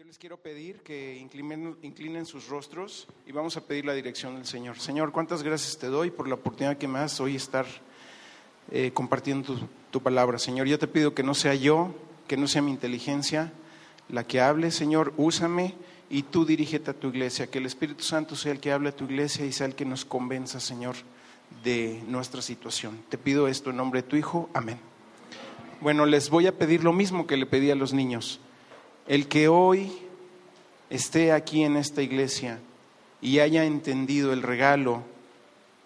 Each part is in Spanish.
Yo les quiero pedir que inclinen, sus rostros y vamos a pedir la dirección del Señor. Señor, cuántas gracias te doy por la oportunidad que me das hoy estar eh, compartiendo tu, tu, palabra. Señor, yo te pido que no sea yo, que no sea mi inteligencia la que hable. Señor, úsame y tú dirígete a tu iglesia. Que el Espíritu Santo sea el que hable a tu iglesia y sea el que nos convenza, Señor, de nuestra situación. Te pido esto en nombre de tu Hijo. Amén. Bueno, les voy a pedir lo mismo que le pedí a los niños el que hoy esté aquí en esta iglesia y haya entendido el regalo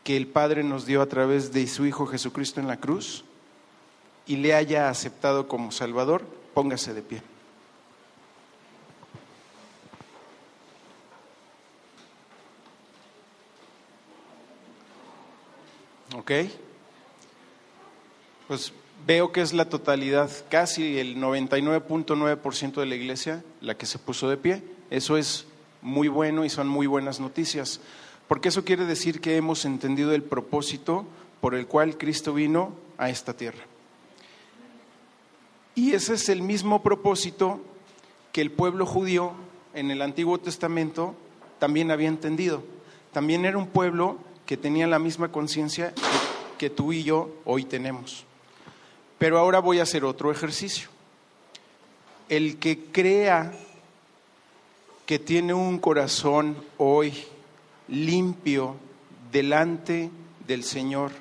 que el Padre nos dio a través de su Hijo Jesucristo en la cruz y le haya aceptado como Salvador, póngase de pie. ¿Ok? Pues veo que es la totalidad, casi el 99.9% de la iglesia la que se puso de pie. Eso es muy bueno y son muy buenas noticias, porque eso quiere decir que hemos entendido el propósito por el cual Cristo vino a esta tierra. Y ese es el mismo propósito que el pueblo judío en el Antiguo Testamento también había entendido. También era un pueblo que tenía la misma conciencia que tú y yo hoy tenemos. Pero ahora voy a hacer otro ejercicio. El que crea que tiene un corazón hoy limpio delante del Señor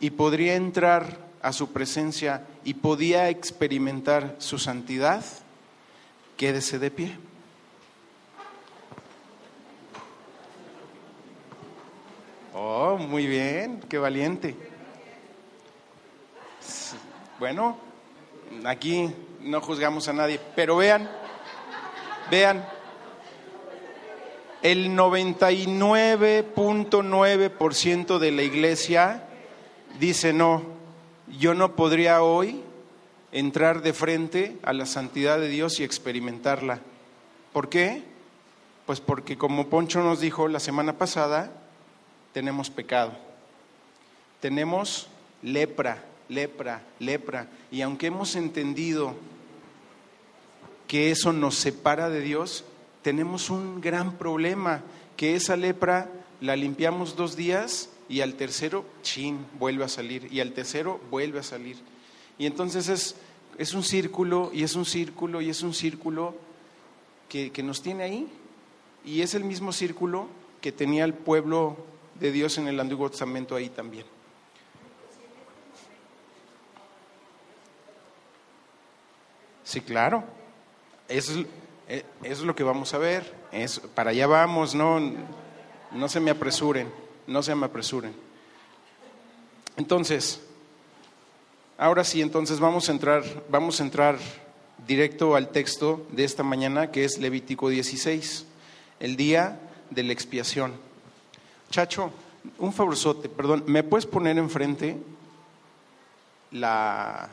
y podría entrar a su presencia y podía experimentar su santidad, quédese de pie. Oh, muy bien, qué valiente. Bueno, aquí no juzgamos a nadie, pero vean, vean, el 99.9% de la iglesia dice no, yo no podría hoy entrar de frente a la santidad de Dios y experimentarla. ¿Por qué? Pues porque como Poncho nos dijo la semana pasada, tenemos pecado, tenemos lepra lepra, lepra. Y aunque hemos entendido que eso nos separa de Dios, tenemos un gran problema, que esa lepra la limpiamos dos días y al tercero, chin, vuelve a salir, y al tercero vuelve a salir. Y entonces es, es un círculo, y es un círculo, y es un círculo que, que nos tiene ahí. Y es el mismo círculo que tenía el pueblo de Dios en el Antiguo Testamento ahí también. Sí, claro. Eso es, eh, es lo que vamos a ver. Es, para allá vamos, no, no se me apresuren, no se me apresuren. Entonces, ahora sí, entonces vamos a entrar, vamos a entrar directo al texto de esta mañana, que es Levítico 16, el día de la expiación. Chacho, un favorzote, perdón, ¿me puedes poner enfrente la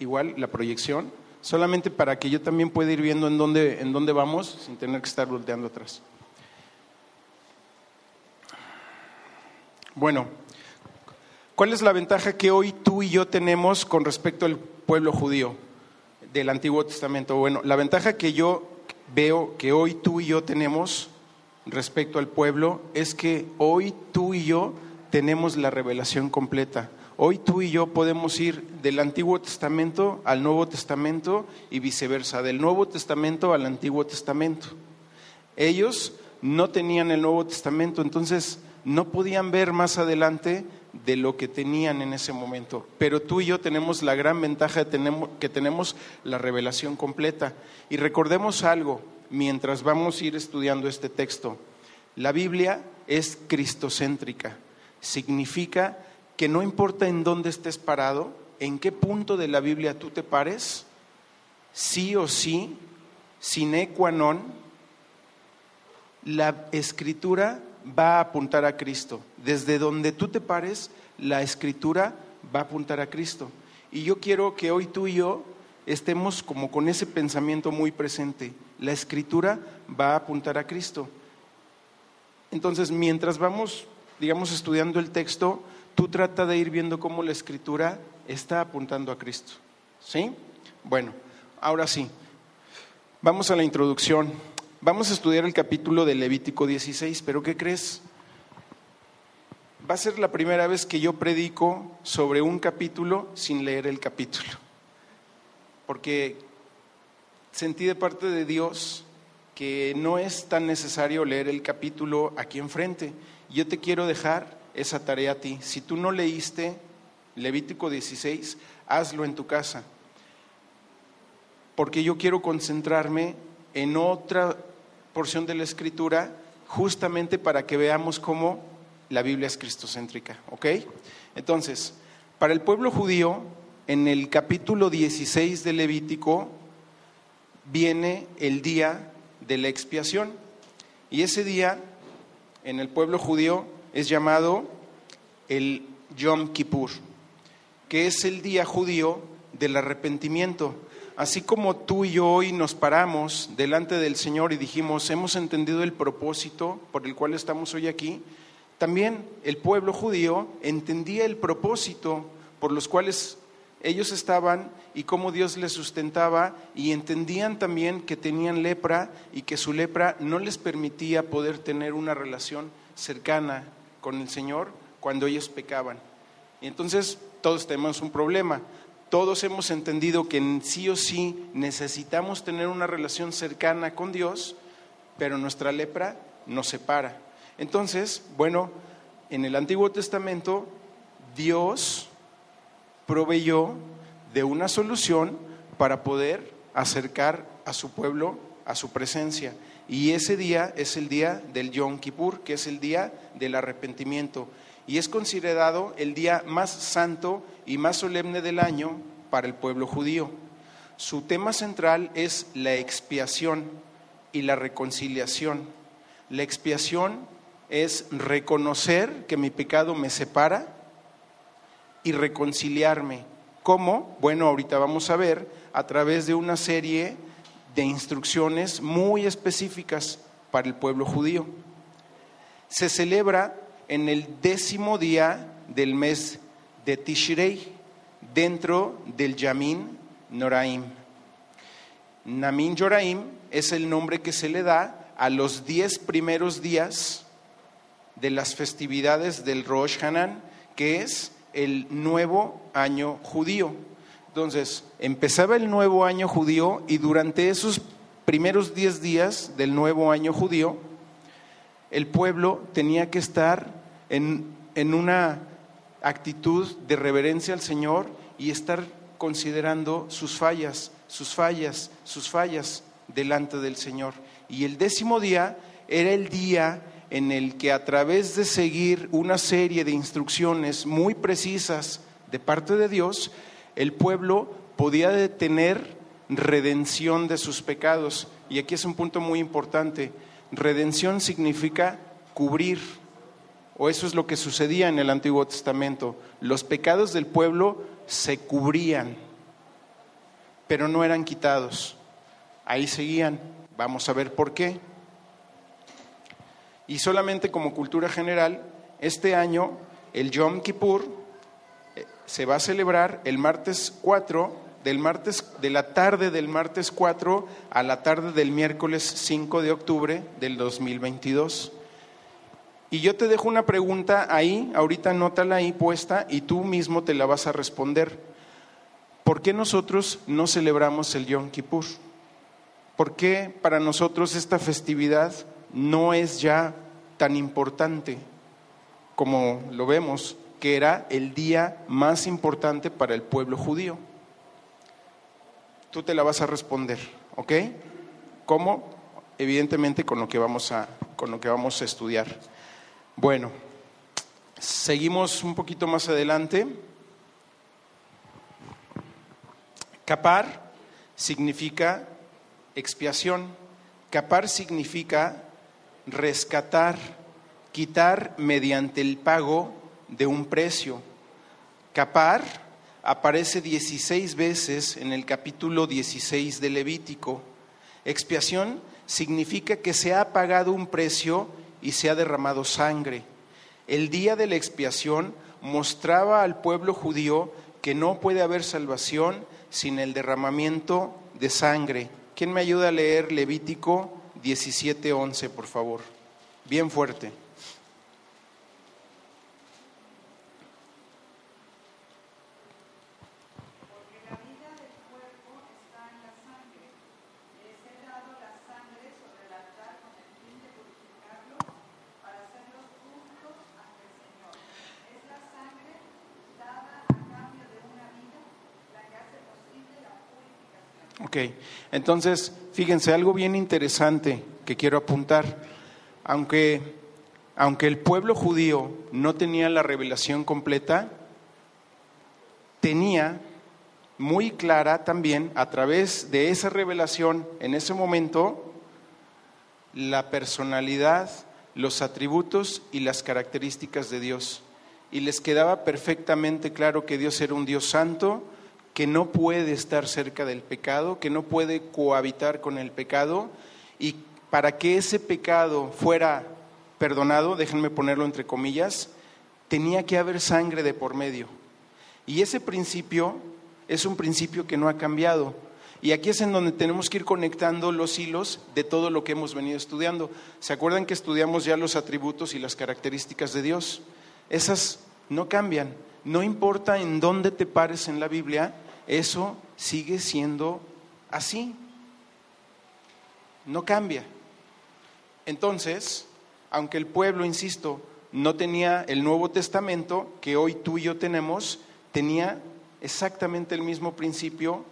igual la proyección? Solamente para que yo también pueda ir viendo en dónde, en dónde vamos sin tener que estar volteando atrás. Bueno, ¿cuál es la ventaja que hoy tú y yo tenemos con respecto al pueblo judío del Antiguo Testamento? Bueno, la ventaja que yo veo que hoy tú y yo tenemos respecto al pueblo es que hoy tú y yo tenemos la revelación completa. Hoy tú y yo podemos ir del Antiguo Testamento al Nuevo Testamento y viceversa, del Nuevo Testamento al Antiguo Testamento. Ellos no tenían el Nuevo Testamento, entonces no podían ver más adelante de lo que tenían en ese momento. Pero tú y yo tenemos la gran ventaja de que tenemos la revelación completa. Y recordemos algo mientras vamos a ir estudiando este texto. La Biblia es cristocéntrica. Significa que no importa en dónde estés parado, en qué punto de la Biblia tú te pares, sí o sí, sine qua non, la escritura va a apuntar a Cristo. Desde donde tú te pares, la escritura va a apuntar a Cristo. Y yo quiero que hoy tú y yo estemos como con ese pensamiento muy presente. La escritura va a apuntar a Cristo. Entonces, mientras vamos, digamos, estudiando el texto, tú trata de ir viendo cómo la escritura está apuntando a Cristo. ¿Sí? Bueno, ahora sí. Vamos a la introducción. Vamos a estudiar el capítulo de Levítico 16, pero ¿qué crees? Va a ser la primera vez que yo predico sobre un capítulo sin leer el capítulo, porque sentí de parte de Dios que no es tan necesario leer el capítulo aquí enfrente. Yo te quiero dejar esa tarea a ti. Si tú no leíste Levítico 16, hazlo en tu casa, porque yo quiero concentrarme en otra porción de la escritura justamente para que veamos cómo la Biblia es cristocéntrica, ¿ok? Entonces, para el pueblo judío, en el capítulo 16 de Levítico viene el día de la expiación. Y ese día, en el pueblo judío, es llamado el Yom Kippur, que es el día judío del arrepentimiento. Así como tú y yo hoy nos paramos delante del Señor y dijimos, hemos entendido el propósito por el cual estamos hoy aquí, también el pueblo judío entendía el propósito por los cuales ellos estaban y cómo Dios les sustentaba y entendían también que tenían lepra y que su lepra no les permitía poder tener una relación cercana con el Señor cuando ellos pecaban. Y entonces todos tenemos un problema. Todos hemos entendido que sí o sí necesitamos tener una relación cercana con Dios, pero nuestra lepra nos separa. Entonces, bueno, en el Antiguo Testamento Dios proveyó de una solución para poder acercar a su pueblo a su presencia. Y ese día es el día del Yom Kippur, que es el día del arrepentimiento. Y es considerado el día más santo y más solemne del año para el pueblo judío. Su tema central es la expiación y la reconciliación. La expiación es reconocer que mi pecado me separa y reconciliarme. ¿Cómo? Bueno, ahorita vamos a ver a través de una serie de instrucciones muy específicas para el pueblo judío. Se celebra en el décimo día del mes de Tishrei, dentro del Yamin Noraim. Namin Yoraim es el nombre que se le da a los diez primeros días de las festividades del Rosh Hanan, que es el nuevo año judío. Entonces, empezaba el nuevo año judío y durante esos primeros diez días del nuevo año judío, el pueblo tenía que estar en, en una actitud de reverencia al Señor y estar considerando sus fallas, sus fallas, sus fallas delante del Señor. Y el décimo día era el día en el que a través de seguir una serie de instrucciones muy precisas de parte de Dios, el pueblo podía detener redención de sus pecados. Y aquí es un punto muy importante. Redención significa cubrir, o eso es lo que sucedía en el Antiguo Testamento. Los pecados del pueblo se cubrían, pero no eran quitados. Ahí seguían. Vamos a ver por qué. Y solamente como cultura general, este año el Yom Kippur se va a celebrar el martes 4, del martes, de la tarde del martes 4 a la tarde del miércoles 5 de octubre del 2022. Y yo te dejo una pregunta ahí, ahorita anótala ahí puesta y tú mismo te la vas a responder. ¿Por qué nosotros no celebramos el Yom Kippur? ¿Por qué para nosotros esta festividad no es ya tan importante como lo vemos, que era el día más importante para el pueblo judío. Tú te la vas a responder, ¿ok? ¿Cómo? Evidentemente con lo que vamos a, con lo que vamos a estudiar. Bueno, seguimos un poquito más adelante. Capar significa expiación. Capar significa rescatar, quitar mediante el pago de un precio. Capar aparece 16 veces en el capítulo 16 de Levítico. Expiación significa que se ha pagado un precio y se ha derramado sangre. El día de la expiación mostraba al pueblo judío que no puede haber salvación sin el derramamiento de sangre, ¿Quién me ayuda a leer Levítico 17:11, por favor? Bien fuerte. Porque la vida del cuerpo está en la sangre. Les he dado la sangre sobre el altar con el fin de purificarlos para hacerlos justos ante el Señor. Es la sangre dada a cambio de una vida la que hace posible la purificación. Ok, entonces, fíjense, algo bien interesante que quiero apuntar. Aunque, aunque el pueblo judío no tenía la revelación completa, tenía muy clara también, a través de esa revelación en ese momento, la personalidad, los atributos y las características de Dios. Y les quedaba perfectamente claro que Dios era un Dios santo, que no puede estar cerca del pecado, que no puede cohabitar con el pecado, y para que ese pecado fuera perdonado, déjenme ponerlo entre comillas, tenía que haber sangre de por medio. Y ese principio es un principio que no ha cambiado. Y aquí es en donde tenemos que ir conectando los hilos de todo lo que hemos venido estudiando. ¿Se acuerdan que estudiamos ya los atributos y las características de Dios? Esas no cambian. No importa en dónde te pares en la Biblia, eso sigue siendo así. No cambia. Entonces, aunque el pueblo, insisto, no tenía el Nuevo Testamento que hoy tú y yo tenemos, tenía exactamente el mismo principio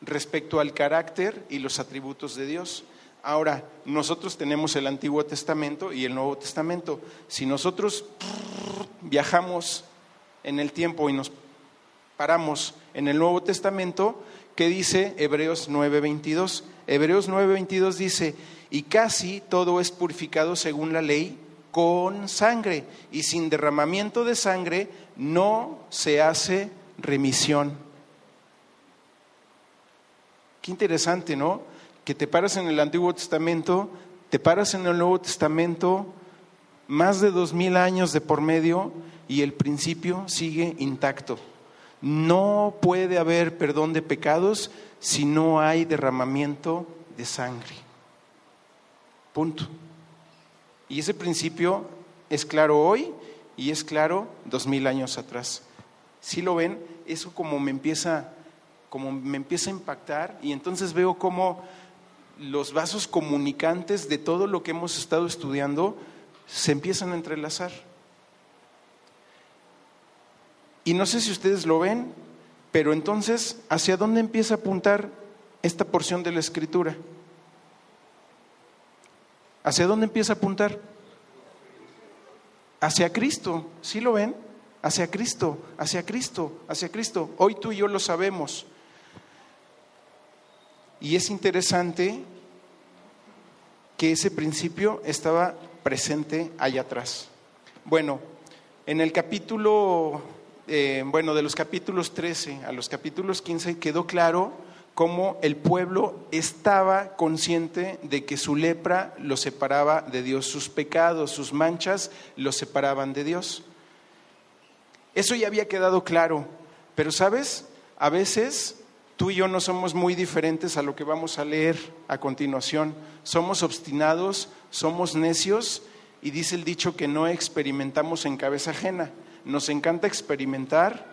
respecto al carácter y los atributos de Dios. Ahora, nosotros tenemos el Antiguo Testamento y el Nuevo Testamento. Si nosotros viajamos en el tiempo y nos paramos en el Nuevo Testamento, ¿qué dice Hebreos 9:22? Hebreos 9:22 dice, y casi todo es purificado según la ley con sangre, y sin derramamiento de sangre no se hace remisión. Qué interesante, ¿no? Que te paras en el Antiguo Testamento, te paras en el Nuevo Testamento, más de dos mil años de por medio y el principio sigue intacto. No puede haber perdón de pecados si no hay derramamiento de sangre. Punto. Y ese principio es claro hoy y es claro dos mil años atrás. Si lo ven, eso como me empieza, como me empieza a impactar y entonces veo cómo los vasos comunicantes de todo lo que hemos estado estudiando se empiezan a entrelazar. Y no sé si ustedes lo ven, pero entonces, ¿hacia dónde empieza a apuntar esta porción de la escritura? ¿Hacia dónde empieza a apuntar? Hacia Cristo, ¿sí lo ven? Hacia Cristo, hacia Cristo, hacia Cristo. Hoy tú y yo lo sabemos. Y es interesante que ese principio estaba presente allá atrás. Bueno, en el capítulo, eh, bueno, de los capítulos 13 a los capítulos 15 quedó claro cómo el pueblo estaba consciente de que su lepra lo separaba de Dios, sus pecados, sus manchas lo separaban de Dios. Eso ya había quedado claro, pero sabes, a veces tú y yo no somos muy diferentes a lo que vamos a leer a continuación. Somos obstinados, somos necios y dice el dicho que no experimentamos en cabeza ajena. Nos encanta experimentar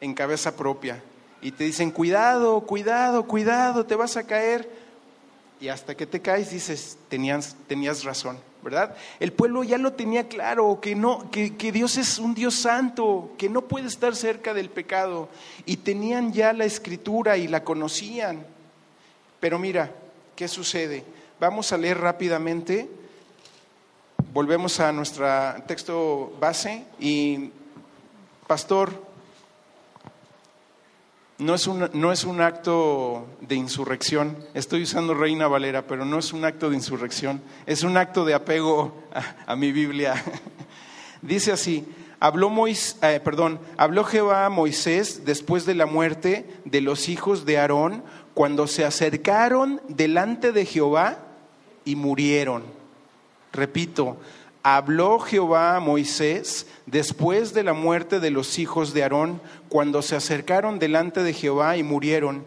en cabeza propia. Y te dicen, cuidado, cuidado, cuidado, te vas a caer. Y hasta que te caes dices, tenías, tenías razón, ¿verdad? El pueblo ya lo tenía claro, que, no, que, que Dios es un Dios santo, que no puede estar cerca del pecado. Y tenían ya la escritura y la conocían. Pero mira, ¿qué sucede? Vamos a leer rápidamente. Volvemos a nuestro texto base y, pastor, no es, un, no es un acto de insurrección. Estoy usando Reina Valera, pero no es un acto de insurrección. Es un acto de apego a, mi Biblia. Dice así, habló, Mois, eh, perdón, habló Jehová a Moisés después de la muerte de los hijos de Aarón, cuando se acercaron delante de Jehová y murieron. Repito, habló Jehová a Moisés después de la muerte de los hijos de Aarón, cuando se acercaron delante de Jehová y murieron.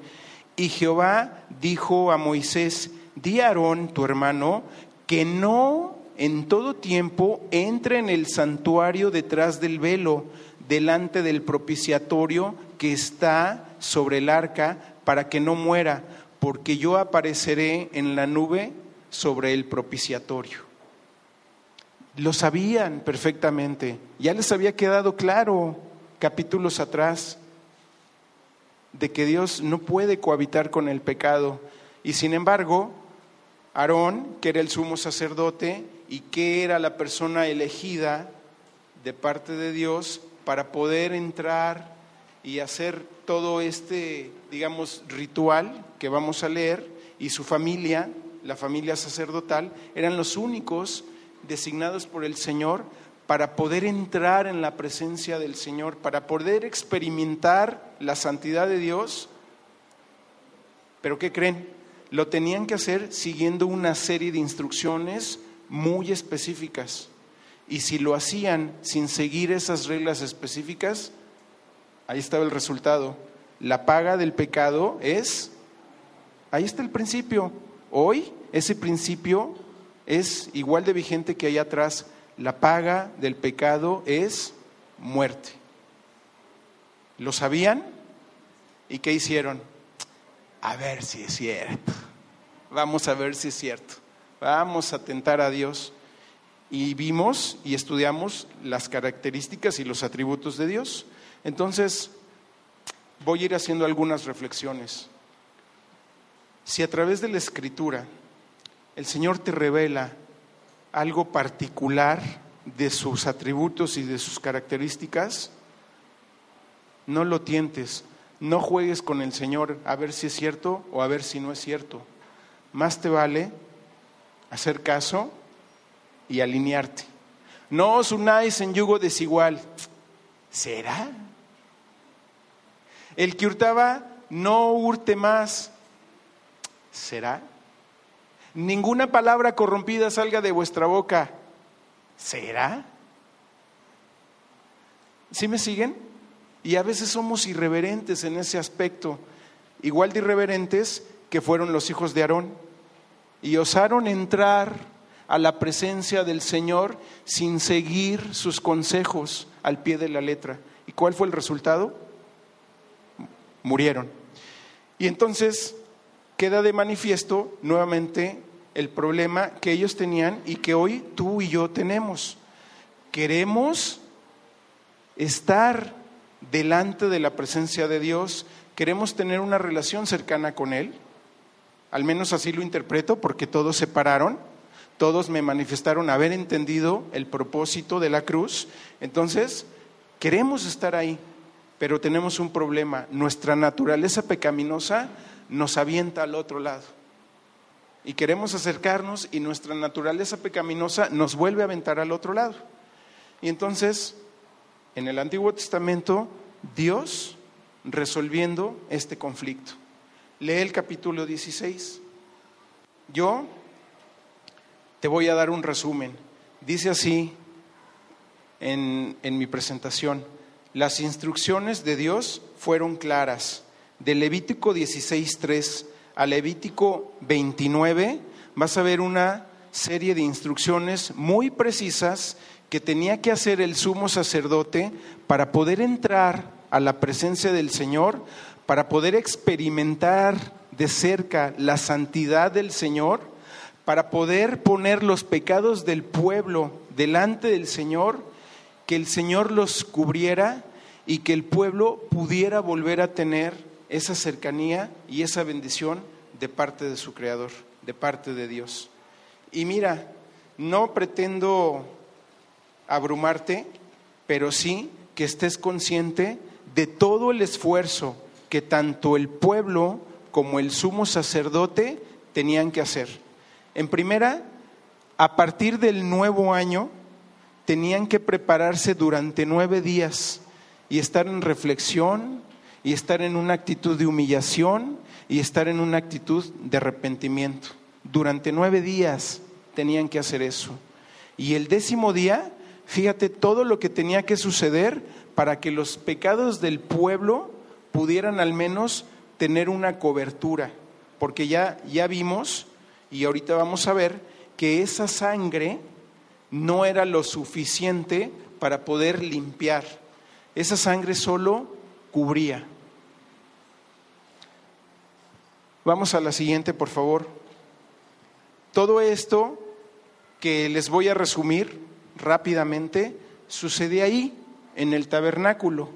Y Jehová dijo a Moisés, di a Aarón, tu hermano, que no en todo tiempo entre en el santuario detrás del velo, delante del propiciatorio que está sobre el arca, para que no muera, porque yo apareceré en la nube sobre el propiciatorio. Lo sabían perfectamente, ya les había quedado claro capítulos atrás de que Dios no puede cohabitar con el pecado. Y sin embargo, Aarón, que era el sumo sacerdote y que era la persona elegida de parte de Dios para poder entrar y hacer todo este, digamos, ritual que vamos a leer, y su familia, la familia sacerdotal, eran los únicos designados por el Señor para poder entrar en la presencia del Señor, para poder experimentar la santidad de Dios. Pero ¿qué creen? Lo tenían que hacer siguiendo una serie de instrucciones muy específicas. Y si lo hacían sin seguir esas reglas específicas, ahí estaba el resultado. La paga del pecado es, ahí está el principio. Hoy ese principio es igual de vigente que allá atrás la paga del pecado es muerte. ¿Lo sabían? ¿Y qué hicieron? A ver si es cierto. Vamos a ver si es cierto. Vamos a tentar a Dios. Y vimos y estudiamos las características y los atributos de Dios. Entonces, voy a ir haciendo algunas reflexiones. Si a través de la escritura el Señor te revela algo particular de sus atributos y de sus características, no lo tientes, no juegues con el Señor a ver si es cierto o a ver si no es cierto. Más te vale hacer caso y alinearte. No os unáis en yugo desigual. ¿Será? El que hurtaba, no hurte más. ¿Será? Ninguna palabra corrompida salga de vuestra boca. ¿Será? ¿Sí me siguen? Y a veces somos irreverentes en ese aspecto, igual de irreverentes que fueron los hijos de Aarón, y osaron entrar a la presencia del Señor sin seguir sus consejos al pie de la letra. ¿Y cuál fue el resultado? Murieron. Y entonces queda de manifiesto nuevamente el problema que ellos tenían y que hoy tú y yo tenemos. Queremos estar delante de la presencia de Dios, queremos tener una relación cercana con Él, al menos así lo interpreto, porque todos se pararon, todos me manifestaron haber entendido el propósito de la cruz, entonces queremos estar ahí, pero tenemos un problema, nuestra naturaleza pecaminosa nos avienta al otro lado. Y queremos acercarnos y nuestra naturaleza pecaminosa nos vuelve a aventar al otro lado. Y entonces, en el Antiguo Testamento, Dios resolviendo este conflicto. Lee el capítulo 16. Yo te voy a dar un resumen. Dice así en, en mi presentación, las instrucciones de Dios fueron claras de Levítico 16.3 a Levítico 29, vas a ver una serie de instrucciones muy precisas que tenía que hacer el sumo sacerdote para poder entrar a la presencia del Señor, para poder experimentar de cerca la santidad del Señor, para poder poner los pecados del pueblo delante del Señor, que el Señor los cubriera y que el pueblo pudiera volver a tener esa cercanía y esa bendición de parte de su Creador, de parte de Dios. Y mira, no pretendo abrumarte, pero sí que estés consciente de todo el esfuerzo que tanto el pueblo como el sumo sacerdote tenían que hacer. En primera, a partir del nuevo año, tenían que prepararse durante nueve días y estar en reflexión, y estar en una actitud de humillación y estar en una actitud de arrepentimiento. Durante nueve días tenían que hacer eso. Y el décimo día, fíjate todo lo que tenía que suceder para que los pecados del pueblo pudieran al menos tener una cobertura, porque ya, ya vimos y ahorita vamos a ver que esa sangre no era lo suficiente para poder limpiar. Esa sangre solo cubría. Vamos a la siguiente, por favor. Todo esto que les voy a resumir rápidamente sucede ahí, en el tabernáculo.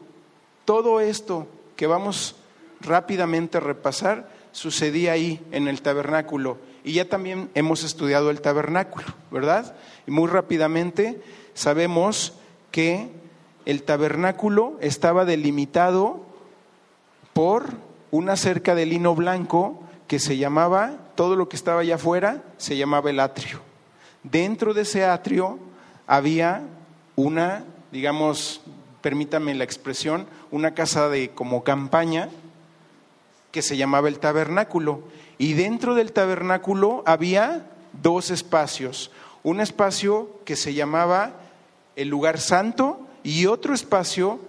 Todo esto que vamos rápidamente a repasar sucedía ahí, en el tabernáculo. Y ya también hemos estudiado el tabernáculo, ¿verdad? Y muy rápidamente sabemos que el tabernáculo estaba delimitado por una cerca de lino blanco que se llamaba, todo lo que estaba allá afuera, se llamaba el atrio. Dentro de ese atrio había una, digamos, permítame la expresión, una casa de como campaña que se llamaba el tabernáculo. Y dentro del tabernáculo había dos espacios. Un espacio que se llamaba el lugar santo y otro espacio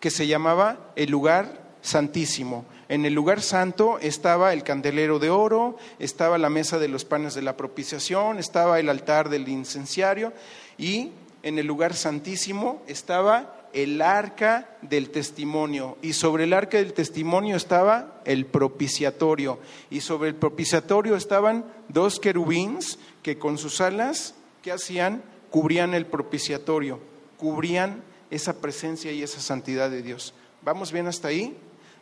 que se llamaba el lugar santísimo. En el lugar santo estaba el candelero de oro, estaba la mesa de los panes de la propiciación, estaba el altar del incenciario y en el lugar santísimo estaba el arca del testimonio y sobre el arca del testimonio estaba el propiciatorio y sobre el propiciatorio estaban dos querubins que con sus alas, ¿qué hacían? Cubrían el propiciatorio, cubrían esa presencia y esa santidad de Dios. ¿Vamos bien hasta ahí?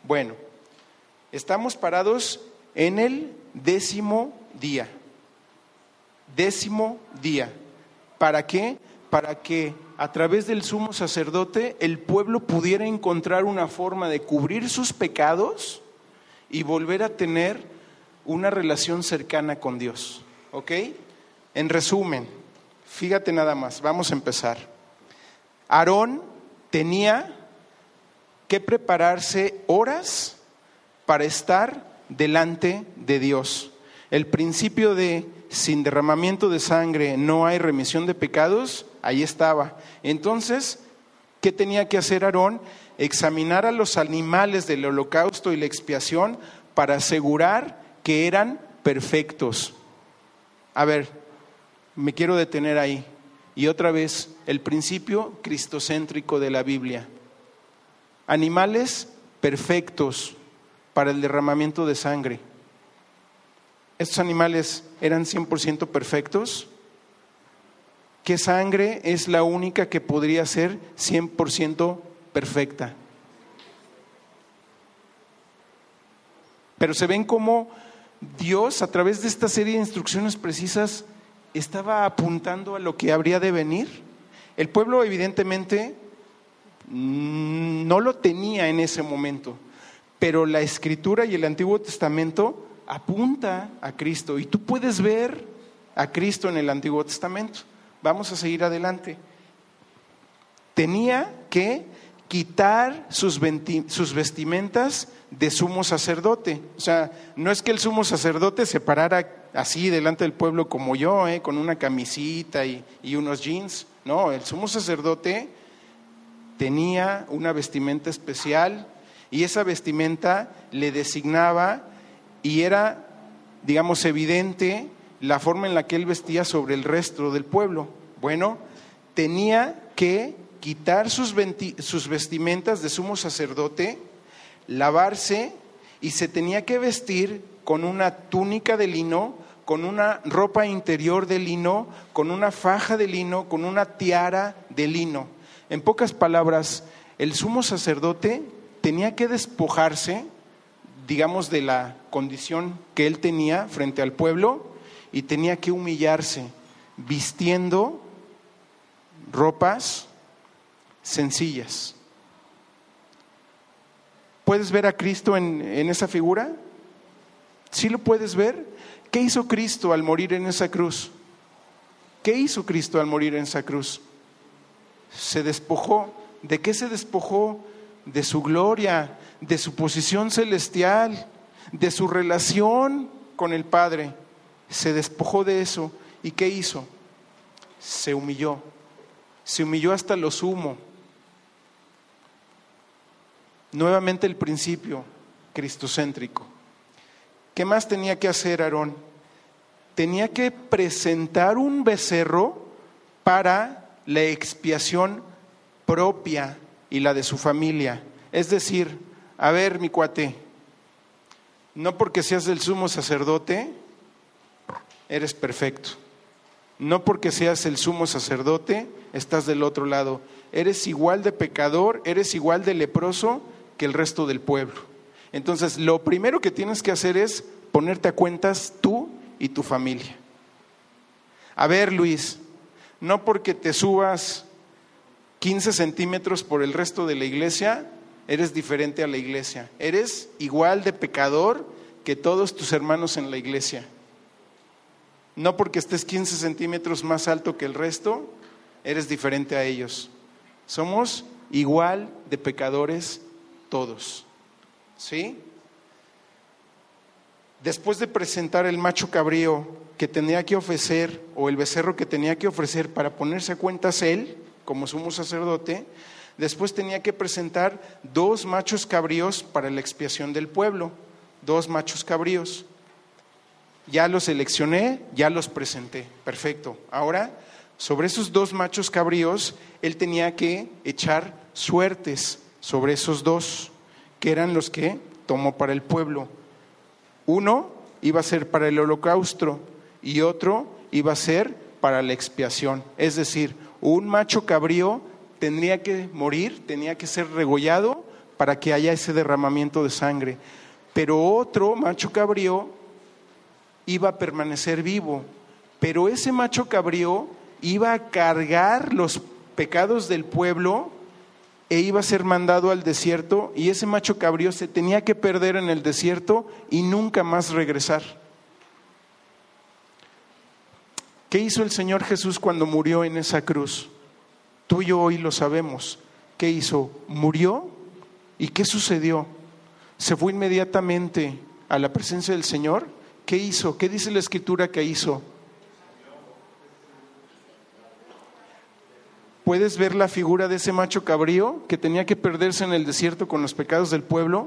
Bueno, estamos parados en el décimo día. Décimo día. ¿Para qué? Para que a través del sumo sacerdote el pueblo pudiera encontrar una forma de cubrir sus pecados y volver a tener una relación cercana con Dios. ¿Ok? En resumen, fíjate nada más, vamos a empezar. Aarón tenía que prepararse horas para estar delante de Dios. El principio de sin derramamiento de sangre no hay remisión de pecados, ahí estaba. Entonces, ¿qué tenía que hacer Aarón? Examinar a los animales del holocausto y la expiación para asegurar que eran perfectos. A ver, me quiero detener ahí. Y otra vez, el principio cristocéntrico de la Biblia. Animales perfectos para el derramamiento de sangre. ¿Estos animales eran 100% perfectos? ¿Qué sangre es la única que podría ser 100% perfecta? Pero se ven cómo Dios, a través de esta serie de instrucciones precisas, estaba apuntando a lo que habría de venir. El pueblo evidentemente no lo tenía en ese momento, pero la escritura y el Antiguo Testamento apunta a Cristo y tú puedes ver a Cristo en el Antiguo Testamento. Vamos a seguir adelante. Tenía que quitar sus, vestimentas de sumo sacerdote. O sea, no es que el sumo sacerdote se parara así delante del pueblo como yo, ¿eh? con una camisita y, y unos jeans. No, el sumo sacerdote tenía una vestimenta especial y esa vestimenta le designaba y era, digamos, evidente la forma en la que él vestía sobre el resto del pueblo. Bueno, tenía que quitar sus, sus vestimentas de sumo sacerdote, lavarse y se tenía que vestir con una túnica de lino, con una ropa interior de lino, con una faja de lino, con una tiara de lino. En pocas palabras, el sumo sacerdote tenía que despojarse, digamos, de la condición que él tenía frente al pueblo y tenía que humillarse vistiendo ropas sencillas. ¿Puedes ver a Cristo en, en, esa figura? ¿Sí lo puedes ver? ¿Qué hizo Cristo al morir en esa cruz? ¿Qué hizo Cristo al morir en esa cruz? Se despojó. ¿De qué se despojó? De su gloria, de su posición celestial, de su relación con el Padre. Se despojó de eso. ¿Y qué hizo? Se humilló. Se humilló hasta lo sumo. Nuevamente el principio. cristocéntrico. ¿Qué más tenía que hacer Aarón? Tenía que presentar un becerro para la expiación propia y la de su familia. Es decir, a ver, mi cuate, no porque seas el sumo sacerdote, eres perfecto. No porque seas el sumo sacerdote, estás del otro lado. Eres igual de pecador, eres igual de leproso que el resto del pueblo. Entonces, lo primero que tienes que hacer es ponerte a cuentas tú y tu familia. A ver, Luis, no porque te subas 15 centímetros por el resto de la iglesia, eres diferente a la iglesia. Eres igual de pecador que todos tus hermanos en la iglesia. No porque estés 15 centímetros más alto que el resto, eres diferente a ellos. Somos igual de pecadores todos. ¿Sí? Después de presentar el macho cabrío que tenía que ofrecer, o el becerro que tenía que ofrecer para ponerse a cuentas él, como sumo sacerdote, después tenía que presentar dos machos cabríos para la expiación del pueblo, dos machos cabríos. Ya los seleccioné, ya los presenté. Perfecto. Ahora, sobre esos dos machos cabríos, él tenía que echar suertes sobre esos dos, que eran los que tomó para el pueblo. Uno iba a ser para el holocausto y otro iba a ser para la expiación. Es decir, un macho cabrío tendría que morir, tenía que ser regollado para que haya ese derramamiento de sangre. Pero otro macho cabrío iba a permanecer vivo. Pero ese macho cabrío iba a cargar los pecados del pueblo e iba a ser mandado al desierto y ese macho cabrío se tenía que perder en el desierto y nunca más regresar. ¿Qué hizo el Señor Jesús cuando murió en esa cruz? Tú y yo hoy lo sabemos. ¿Qué hizo? Murió y ¿qué sucedió? Se fue inmediatamente a la presencia del Señor ¿Qué hizo? ¿Qué dice la escritura que hizo? ¿Puedes ver la figura de ese macho cabrío que tenía que perderse en el desierto con los pecados del pueblo?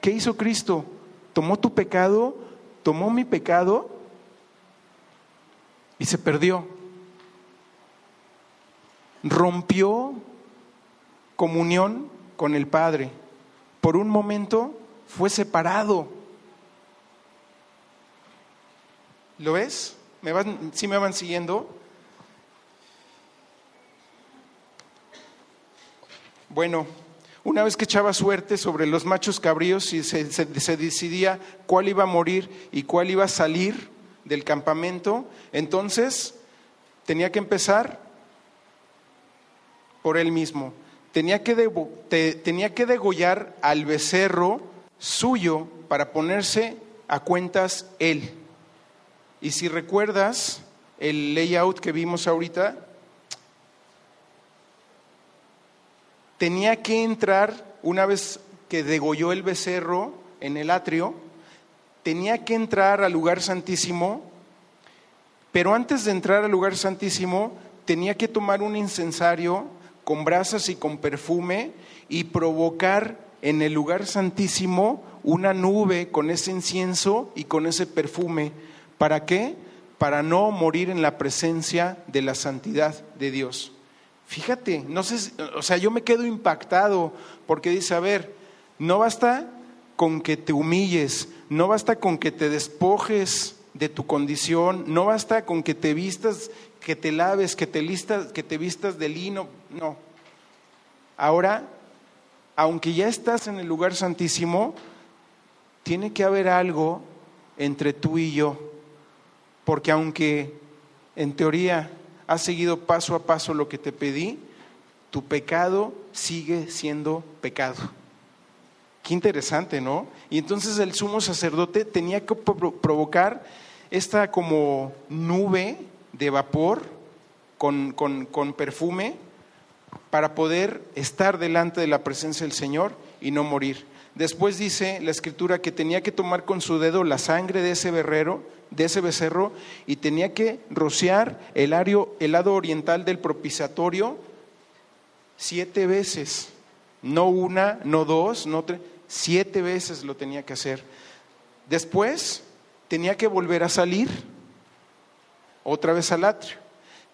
¿Qué hizo Cristo? Tomó tu pecado, tomó mi pecado y se perdió. Rompió comunión con el Padre. Por un momento fue separado ¿Lo ves? ¿Me van, ¿Sí me van siguiendo? Bueno, una vez que echaba suerte sobre los machos cabríos y se, se, decidía cuál iba a morir y cuál iba a salir del campamento, entonces tenía que empezar por él mismo. Tenía que, tenía que degollar al becerro suyo para ponerse a cuentas él. Y si recuerdas el layout que vimos ahorita, tenía que entrar, una vez que degolló el becerro en el atrio, tenía que entrar al lugar santísimo, pero antes de entrar al lugar santísimo, tenía que tomar un incensario con brasas y con perfume y provocar en el lugar santísimo una nube con ese incienso y con ese perfume ¿Para qué? Para no morir en la presencia de la santidad de Dios. Fíjate, no sé, o sea, yo me quedo impactado porque dice, a ver, no basta con que te humilles, no basta con que te despojes de tu condición, no basta con que te vistas, que te laves, que te listas, que te vistas de lino, no. Ahora, aunque ya estás en el lugar santísimo, tiene que haber algo entre tú y yo porque aunque en teoría has seguido paso a paso lo que te pedí, tu pecado sigue siendo pecado. Qué interesante, ¿no? Y entonces el sumo sacerdote tenía que provocar esta como nube de vapor con, con, perfume para poder estar delante de la presencia del Señor y no morir. Después dice la escritura que tenía que tomar con su dedo la sangre de ese berrero de ese becerro y tenía que rociar el, el lado oriental del propiciatorio siete veces, no una, no dos, no tres, siete veces lo tenía que hacer. Después tenía que volver a salir otra vez al atrio.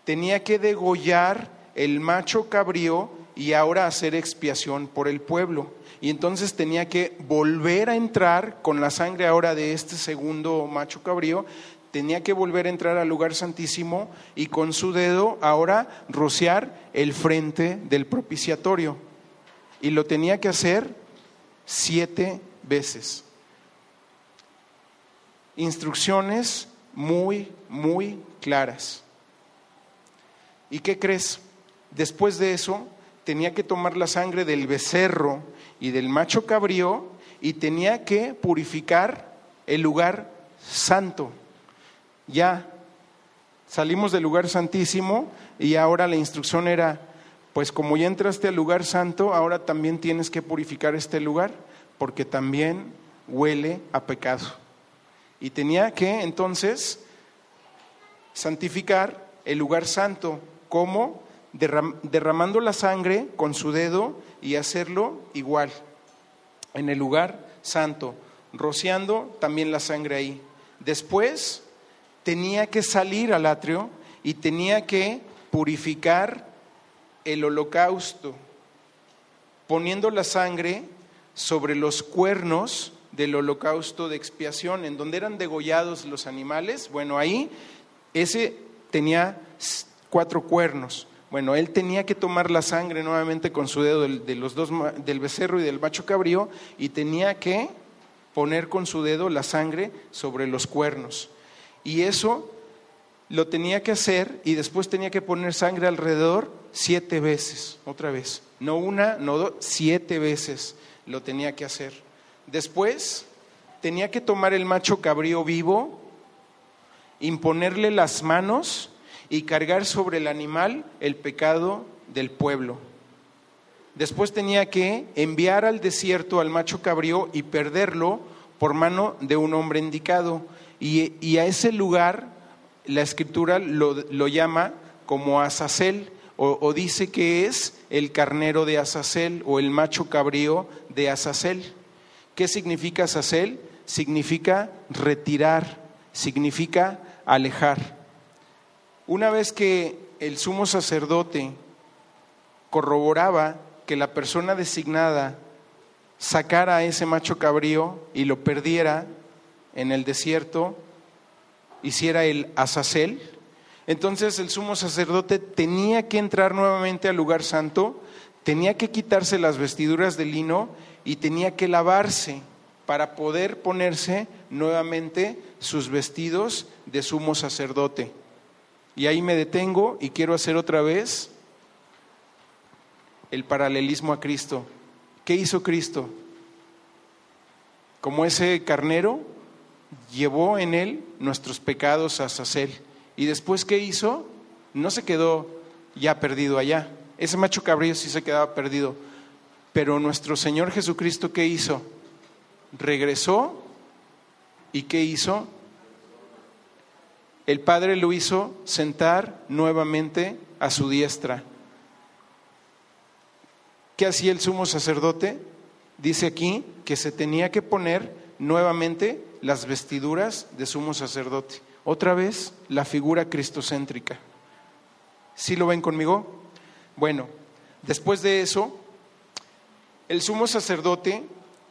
Tenía que degollar el macho cabrío y ahora hacer expiación por el pueblo. Y entonces tenía que volver a entrar con la sangre ahora de este segundo macho cabrío, tenía que volver a entrar al lugar santísimo y con su dedo ahora rociar el frente del propiciatorio. Y lo tenía que hacer siete veces. Instrucciones muy, muy claras. ¿Y qué crees? Después de eso, tenía que tomar la sangre del becerro y del macho cabrío y tenía que purificar el lugar santo. Ya salimos del lugar santísimo y ahora la instrucción era, pues como ya entraste al lugar santo, ahora también tienes que purificar este lugar, porque también huele a pecado. Y tenía que entonces santificar el lugar santo, como derramando la sangre con su dedo y hacerlo igual en el lugar santo, rociando también la sangre ahí. Después tenía que salir al atrio y tenía que purificar el holocausto, poniendo la sangre sobre los cuernos del holocausto de expiación, en donde eran degollados los animales. Bueno, ahí ese tenía cuatro cuernos. Bueno, él tenía que tomar la sangre nuevamente con su dedo de los dos, del becerro y del macho cabrío y tenía que poner con su dedo la sangre sobre los cuernos. Y eso lo tenía que hacer y después tenía que poner sangre alrededor siete veces, otra vez. No una, no dos, siete veces lo tenía que hacer. Después tenía que tomar el macho cabrío vivo, imponerle las manos y cargar sobre el animal el pecado del pueblo. Después tenía que enviar al desierto al macho cabrío y perderlo por mano de un hombre indicado. Y, a ese lugar la escritura lo, llama como Azazel, o, dice que es el carnero de Azazel o el macho cabrío de Azazel. ¿Qué significa Azazel? Significa retirar, significa alejar. Una vez que el sumo sacerdote corroboraba que la persona designada sacara a ese macho cabrío y lo perdiera, en el desierto hiciera el azazel, entonces el sumo sacerdote tenía que entrar nuevamente al lugar santo, tenía que quitarse las vestiduras de lino y tenía que lavarse para poder ponerse nuevamente sus vestidos de sumo sacerdote. Y ahí me detengo y quiero hacer otra vez el paralelismo a Cristo. ¿Qué hizo Cristo? Como ese carnero, llevó en él nuestros pecados a Sacel. ¿Y después qué hizo? No se quedó ya perdido allá. Ese macho cabrío sí se quedaba perdido. Pero nuestro Señor Jesucristo, ¿qué hizo? Regresó y ¿qué hizo? El Padre lo hizo sentar nuevamente a su diestra. ¿Qué hacía el sumo sacerdote? Dice aquí que se tenía que poner nuevamente las vestiduras de sumo sacerdote. Otra vez la figura cristocéntrica. ¿Sí lo ven conmigo? Bueno, después de eso, el sumo sacerdote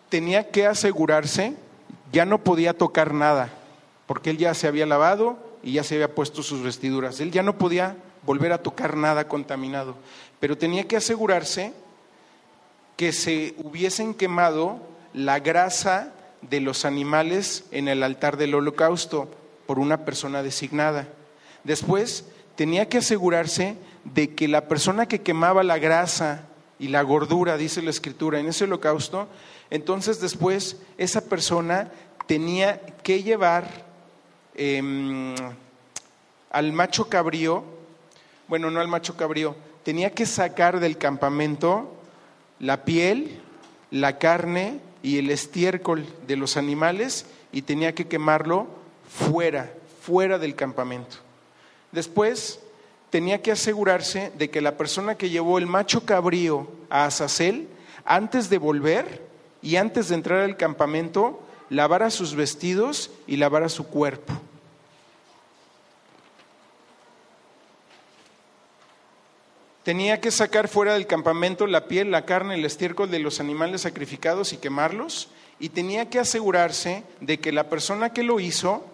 tenía que asegurarse, ya no podía tocar nada, porque él ya se había lavado y ya se había puesto sus vestiduras. Él ya no podía volver a tocar nada contaminado, pero tenía que asegurarse que se hubiesen quemado la grasa de los animales en el altar del holocausto por una persona designada. Después tenía que asegurarse de que la persona que quemaba la grasa y la gordura, dice la escritura, en ese holocausto, entonces después esa persona tenía que llevar em, al macho cabrío, bueno, no al macho cabrío, tenía que sacar del campamento la piel, la carne y el estiércol de los animales y tenía que quemarlo fuera, fuera del campamento. Después tenía que asegurarse de que la persona que llevó el macho cabrío a Azazel, antes de volver, y antes de entrar al campamento lavara sus vestidos y lavara su cuerpo. Tenía que sacar fuera del campamento la piel, la carne, el estiércol de los animales sacrificados y quemarlos. Y tenía que asegurarse de que la persona que lo hizo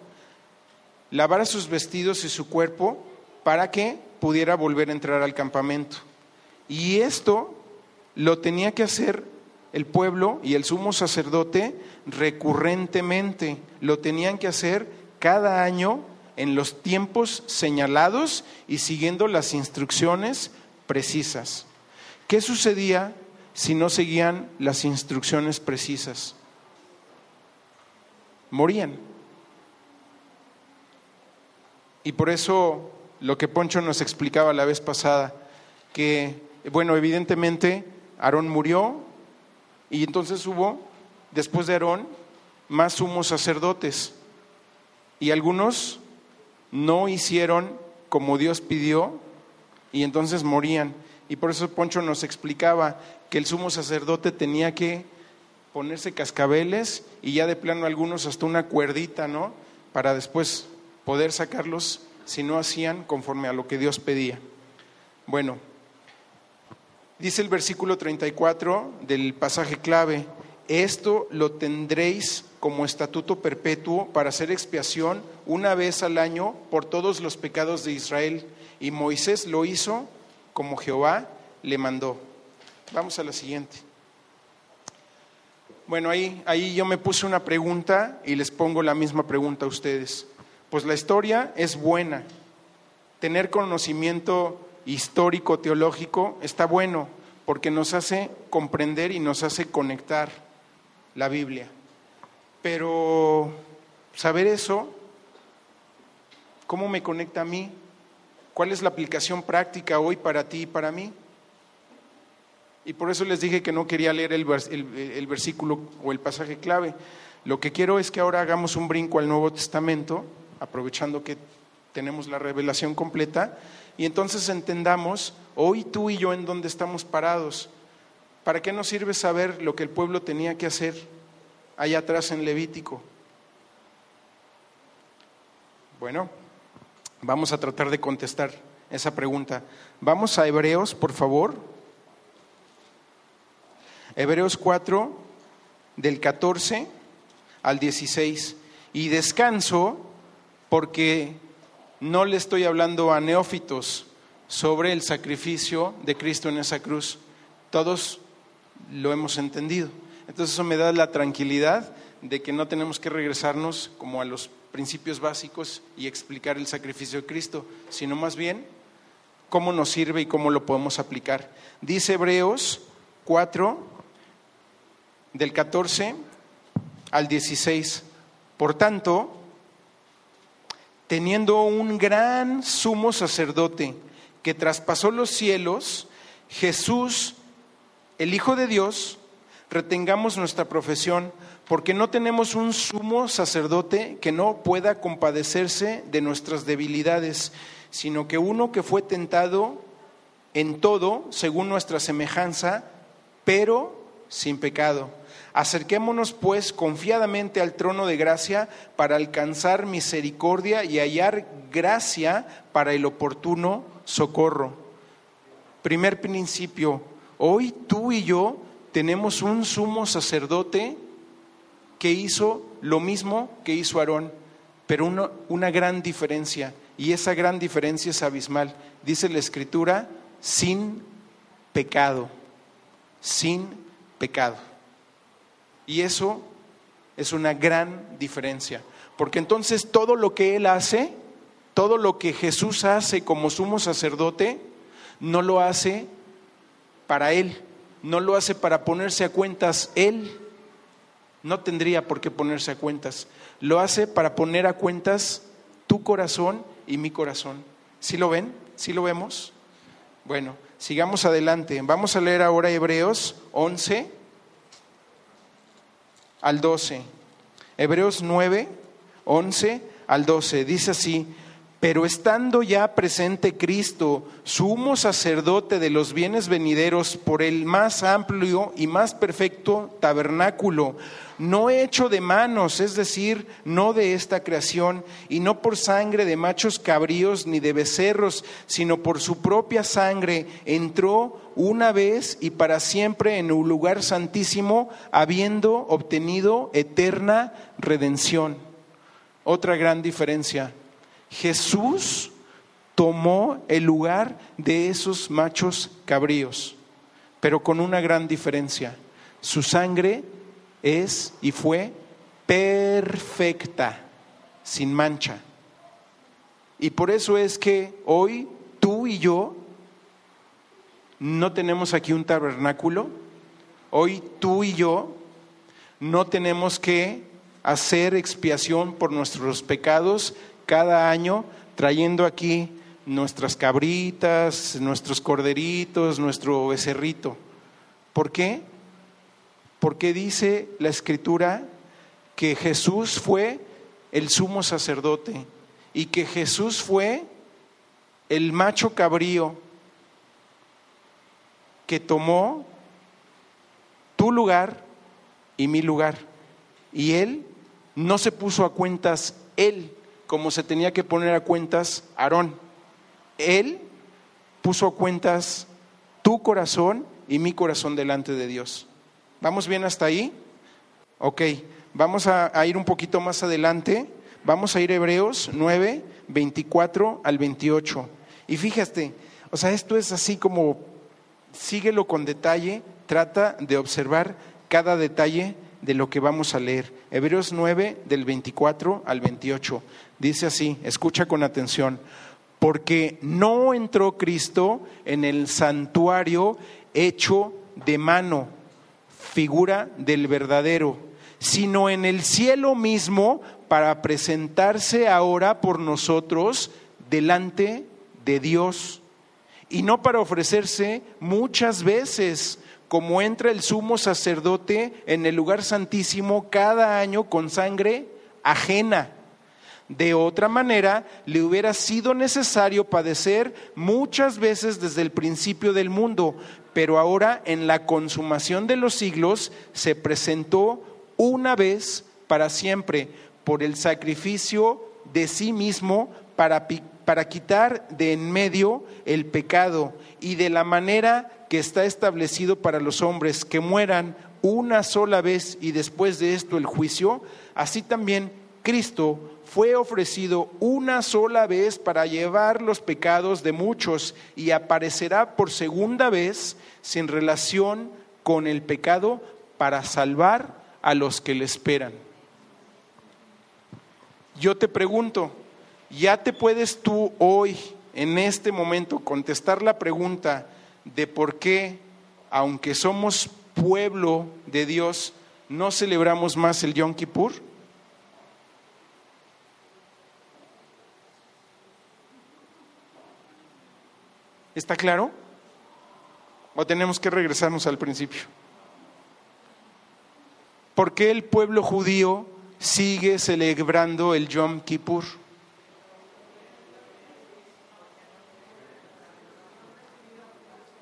lavara sus vestidos y su cuerpo para que pudiera volver a entrar al campamento. Y esto lo tenía que hacer el pueblo y el sumo sacerdote recurrentemente. Lo tenían que hacer cada año en los tiempos señalados y siguiendo las instrucciones precisas. ¿Qué sucedía si no seguían las instrucciones precisas? Morían. Y por eso lo que Poncho nos explicaba la vez pasada, que, bueno, evidentemente Aarón murió y entonces hubo, después de Aarón, más sumos sacerdotes. Y algunos no hicieron como Dios pidió y entonces morían. Y por eso Poncho nos explicaba que el sumo sacerdote tenía que ponerse cascabeles y ya de plano algunos hasta una cuerdita, ¿no? Para después poder sacarlos si no hacían conforme a lo que Dios pedía. Bueno, dice el versículo 34 del pasaje clave, esto lo tendréis como estatuto perpetuo para hacer expiación una vez al año por todos los pecados de Israel y Moisés lo hizo como Jehová le mandó. Vamos a la siguiente. Bueno, ahí, ahí yo me puse una pregunta y les pongo la misma pregunta a ustedes. Pues la historia es buena. Tener conocimiento histórico, teológico, está bueno porque nos hace comprender y nos hace conectar la Biblia. Pero saber eso, ¿cómo me conecta a mí? ¿Cuál es la aplicación práctica hoy para ti y para mí? Y por eso les dije que no quería leer el, versículo o el pasaje clave. Lo que quiero es que ahora hagamos un brinco al Nuevo Testamento, aprovechando que tenemos la revelación completa, y entonces entendamos hoy tú y yo en dónde estamos parados. ¿Para qué nos sirve saber lo que el pueblo tenía que hacer allá atrás en Levítico? Bueno, Vamos a tratar de contestar esa pregunta. Vamos a Hebreos, por favor. Hebreos 4, del 14 al 16. Y descanso porque no le estoy hablando a neófitos sobre el sacrificio de Cristo en esa cruz. Todos lo hemos entendido. Entonces eso me da la tranquilidad de que no tenemos que regresarnos como a los principios básicos y explicar el sacrificio de Cristo, sino más bien cómo nos sirve y cómo lo podemos aplicar. Dice Hebreos 4, del 14 al 16. Por tanto, teniendo un gran sumo sacerdote que traspasó los cielos, Jesús, el Hijo de Dios, retengamos nuestra profesión porque no tenemos un sumo sacerdote que no pueda compadecerse de nuestras debilidades, sino que uno que fue tentado en todo según nuestra semejanza, pero sin pecado. Acerquémonos pues confiadamente al trono de gracia para alcanzar misericordia y hallar gracia para el oportuno socorro. Primer principio, hoy tú y yo tenemos un sumo sacerdote que hizo lo mismo que hizo Aarón, pero una, gran diferencia, y esa gran diferencia es abismal. Dice la Escritura, sin pecado, sin pecado. Y eso es una gran diferencia, porque entonces todo lo que Él hace, todo lo que Jesús hace como sumo sacerdote, no lo hace para Él, no lo hace para ponerse a cuentas Él, no tendría por qué ponerse a cuentas. Lo hace para poner a cuentas tu corazón y mi corazón. ¿Sí lo ven? ¿Sí lo vemos? Bueno, sigamos adelante. Vamos a leer ahora Hebreos 11 al 12. Hebreos 9, 11 al 12. Dice así, Pero estando ya presente Cristo, sumo sacerdote de los bienes venideros por el más amplio y más perfecto tabernáculo, no hecho de manos, es decir, no de esta creación, y no por sangre de machos cabríos ni de becerros, sino por su propia sangre, entró una vez y para siempre en un lugar santísimo, habiendo obtenido eterna redención. Otra gran diferencia Jesús tomó el lugar de esos machos cabríos, pero con una gran diferencia. Su sangre es y fue perfecta, sin mancha. Y por eso es que hoy tú y yo no tenemos aquí un tabernáculo, hoy tú y yo no tenemos que hacer expiación por nuestros pecados cada año trayendo aquí nuestras cabritas, nuestros corderitos, nuestro becerrito. ¿Por qué? Porque dice la escritura que Jesús fue el sumo sacerdote y que Jesús fue el macho cabrío que tomó tu lugar y mi lugar. Y él no se puso a cuentas él, como se tenía que poner a cuentas Aarón. Él puso a cuentas tu corazón y mi corazón delante de Dios. ¿Vamos bien hasta ahí? Ok, vamos a, ir un poquito más adelante. Vamos a ir a Hebreos 9, 24 al 28. Y fíjate, o sea, esto es así como, síguelo con detalle, trata de observar cada detalle de lo que vamos a leer. Hebreos 9 del 24 al 28. Dice así, escucha con atención, porque no entró Cristo en el santuario hecho de mano, figura del verdadero, sino en el cielo mismo para presentarse ahora por nosotros delante de Dios, y no para ofrecerse muchas veces como entra el sumo sacerdote en el lugar santísimo cada año con sangre ajena. De otra manera, le hubiera sido necesario padecer muchas veces desde el principio del mundo, pero ahora en la consumación de los siglos se presentó una vez para siempre por el sacrificio de sí mismo para, para quitar de en medio el pecado y de la manera que está establecido para los hombres que mueran una sola vez y después de esto el juicio, así también Cristo fue ofrecido una sola vez para llevar los pecados de muchos y aparecerá por segunda vez sin relación con el pecado para salvar a los que le esperan. Yo te pregunto, ¿ya te puedes tú hoy, en este momento, contestar la pregunta, de por qué, aunque somos pueblo de Dios, no celebramos más el Yom Kippur? ¿Está claro? ¿O tenemos que regresarnos al principio? ¿Por qué el pueblo judío sigue celebrando el Yom Kippur?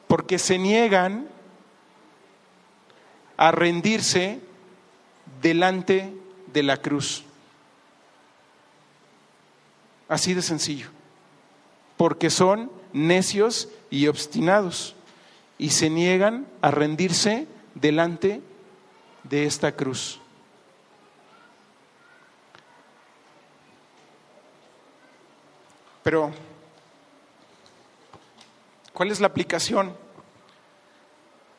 porque se niegan a rendirse delante de la cruz. Así de sencillo. Porque son necios y obstinados y se niegan a rendirse delante de esta cruz. Pero ¿Cuál es la aplicación?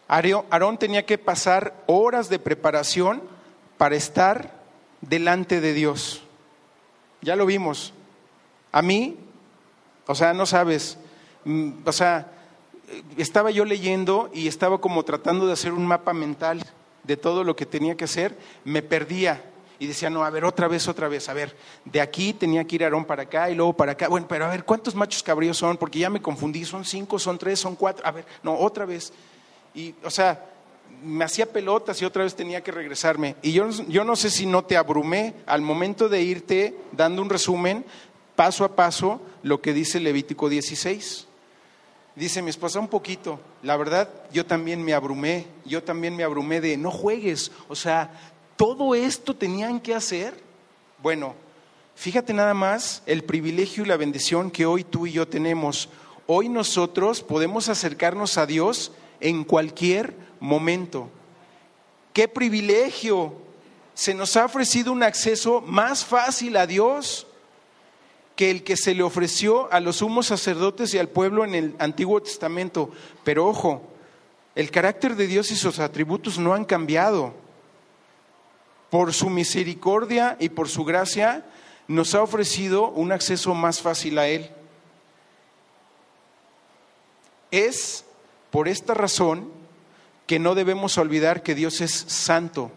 Aarón tenía que pasar horas de preparación para estar delante de Dios. Ya lo vimos. A mí, o sea, no sabes, o sea, estaba yo leyendo y estaba como tratando de hacer un mapa mental de todo lo que tenía que hacer, me perdía y decía, no, a ver, otra vez, otra vez, a ver, de aquí tenía que ir Aarón para acá y luego para acá. Bueno, pero a ver, ¿cuántos machos cabríos son? Porque ya me confundí, son cinco, son tres, son cuatro. A ver, no, otra vez. Y, o sea, me hacía pelotas y otra vez tenía que regresarme. Y yo, yo no sé si no te abrumé al momento de irte dando un resumen, paso a paso lo que dice Levítico 16. Dice mi esposa un poquito, la verdad yo también me abrumé, yo también me abrumé de no juegues, o sea, todo esto tenían que hacer. Bueno, fíjate nada más el privilegio y la bendición que hoy tú y yo tenemos. Hoy nosotros podemos acercarnos a Dios en cualquier momento. ¡Qué privilegio! Se nos ha ofrecido un acceso más fácil a Dios que el que se le ofreció a los sumos sacerdotes y al pueblo en el Antiguo Testamento. Pero ojo, el carácter de Dios y sus atributos no han cambiado. Por su misericordia y por su gracia nos ha ofrecido un acceso más fácil a Él. Es por esta razón que no debemos olvidar que Dios es santo.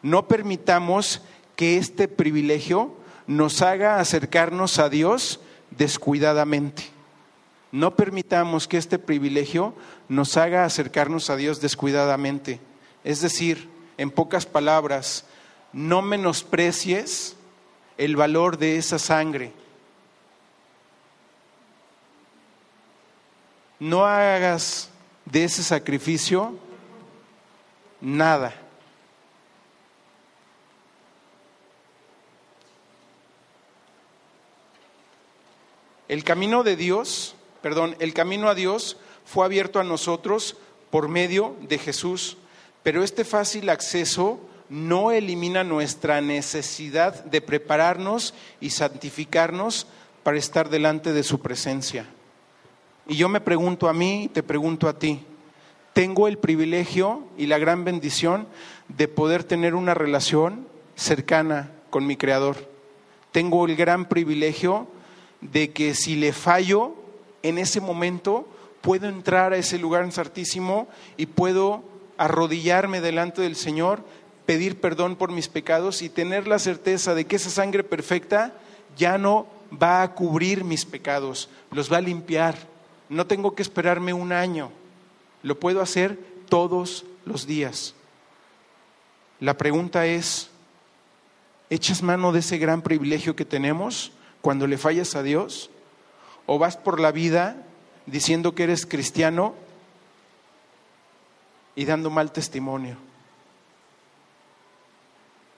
No permitamos que este privilegio nos haga acercarnos a Dios descuidadamente. No permitamos que este privilegio nos haga acercarnos a Dios descuidadamente. Es decir, en pocas palabras, no menosprecies el valor de esa sangre. No hagas de ese sacrificio nada. El camino de Dios, perdón, el camino a Dios fue abierto a nosotros por medio de Jesús, pero este fácil acceso no elimina nuestra necesidad de prepararnos y santificarnos para estar delante de su presencia. Y yo me pregunto a mí, te pregunto a ti, tengo el privilegio y la gran bendición de poder tener una relación cercana con mi Creador. Tengo el gran privilegio de que si le fallo en ese momento, puedo entrar a ese lugar santísimo y puedo arrodillarme delante del Señor, pedir perdón por mis pecados y tener la certeza de que esa sangre perfecta ya no va a cubrir mis pecados, los va a limpiar. No tengo que esperarme un año, lo puedo hacer todos los días. La pregunta es, ¿echas mano de ese gran privilegio que tenemos cuando le fallas a Dios? ¿O vas por la vida diciendo que eres cristiano y dando mal testimonio?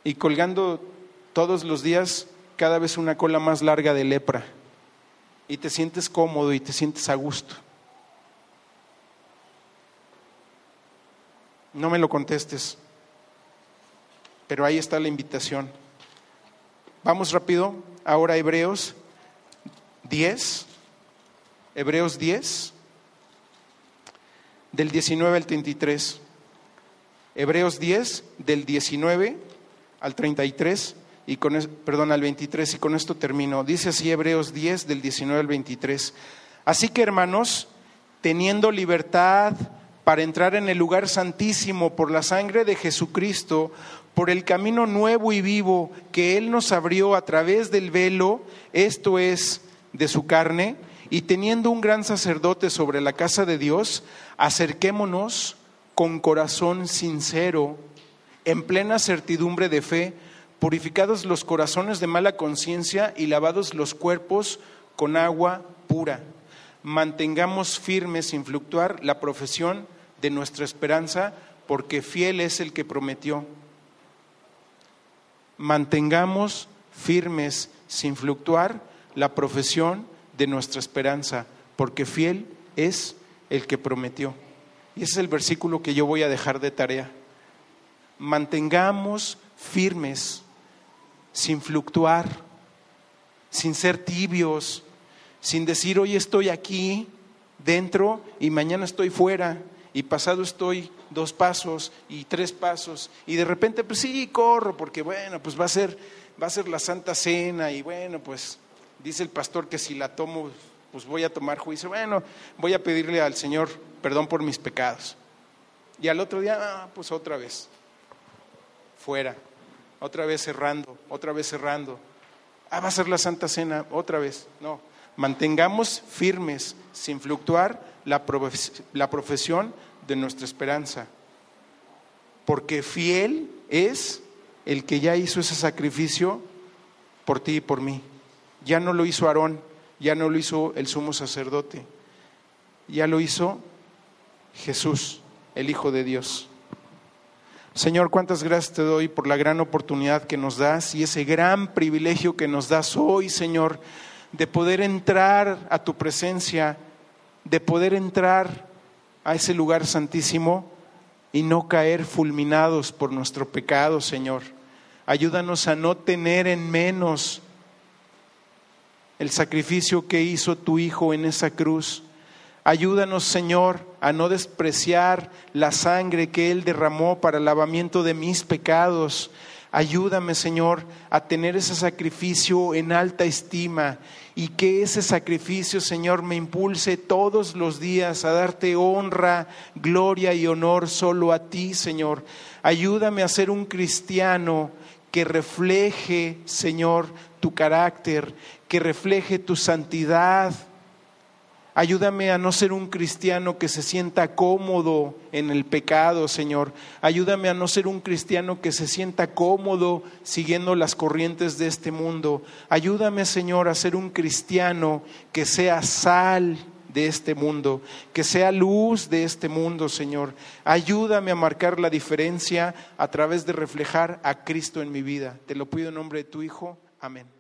Y colgando todos los días cada vez una cola más larga de lepra. Y te sientes cómodo y te sientes a gusto. No me lo contestes, pero ahí está la invitación. Vamos rápido, ahora Hebreos 10, Hebreos 10, del 19 al 33. Hebreos 10, del 19 al 33, y con, perdón, al 23, y con esto termino. Dice así Hebreos 10, del 19 al 23. Así que hermanos, teniendo libertad para entrar en el lugar santísimo por la sangre de Jesucristo, por el camino nuevo y vivo que Él nos abrió a través del velo, esto es, de su carne, y teniendo un gran sacerdote sobre la casa de Dios, acerquémonos con corazón sincero, en plena certidumbre de fe, purificados los corazones de mala conciencia y lavados los cuerpos con agua pura. Mantengamos firmes sin fluctuar la profesión de nuestra esperanza, porque fiel es el que prometió. Mantengamos firmes, sin fluctuar, la profesión de nuestra esperanza, porque fiel es el que prometió. Y ese es el versículo que yo voy a dejar de tarea. Mantengamos firmes, sin fluctuar, sin ser tibios, sin decir hoy estoy aquí dentro y mañana estoy fuera y pasado estoy dos pasos y tres pasos y de repente pues sí corro porque bueno pues va a ser va a ser la Santa Cena y bueno pues dice el pastor que si la tomo pues voy a tomar juicio. Bueno voy a pedirle al Señor perdón por mis pecados. Y al otro día ah, pues otra vez fuera otra vez cerrando otra vez cerrando. Ah va a ser la Santa Cena otra vez. No mantengamos firmes sin fluctuar la, la profesión de nuestra esperanza. Porque fiel es el que ya hizo ese sacrificio por ti y por mí. Ya no lo hizo Aarón, ya no lo hizo el sumo sacerdote, ya lo hizo Jesús, el Hijo de Dios. Señor, cuántas gracias te doy por la gran oportunidad que nos das y ese gran privilegio que nos das hoy, Señor, de poder entrar a tu presencia, de poder entrar a ese lugar santísimo y no caer fulminados por nuestro pecado, Señor. Ayúdanos a no tener en menos el sacrificio que hizo tu Hijo en esa cruz. Ayúdanos, Señor, a no despreciar la sangre que Él derramó para el lavamiento de mis pecados. Ayúdame, Señor, a tener ese sacrificio en alta estima y que ese sacrificio, Señor, me impulse todos los días a darte honra, gloria y honor solo a ti, Señor. Ayúdame a ser un cristiano que refleje, Señor, tu carácter, que refleje tu santidad. Ayúdame a no ser un cristiano que se sienta cómodo en el pecado, Señor. Ayúdame a no ser un cristiano que se sienta cómodo siguiendo las corrientes de este mundo. Ayúdame, Señor, a ser un cristiano que sea sal de este mundo, que sea luz de este mundo, Señor. Ayúdame a marcar la diferencia a través de reflejar a Cristo en mi vida. Te lo pido en nombre de tu Hijo. Amén.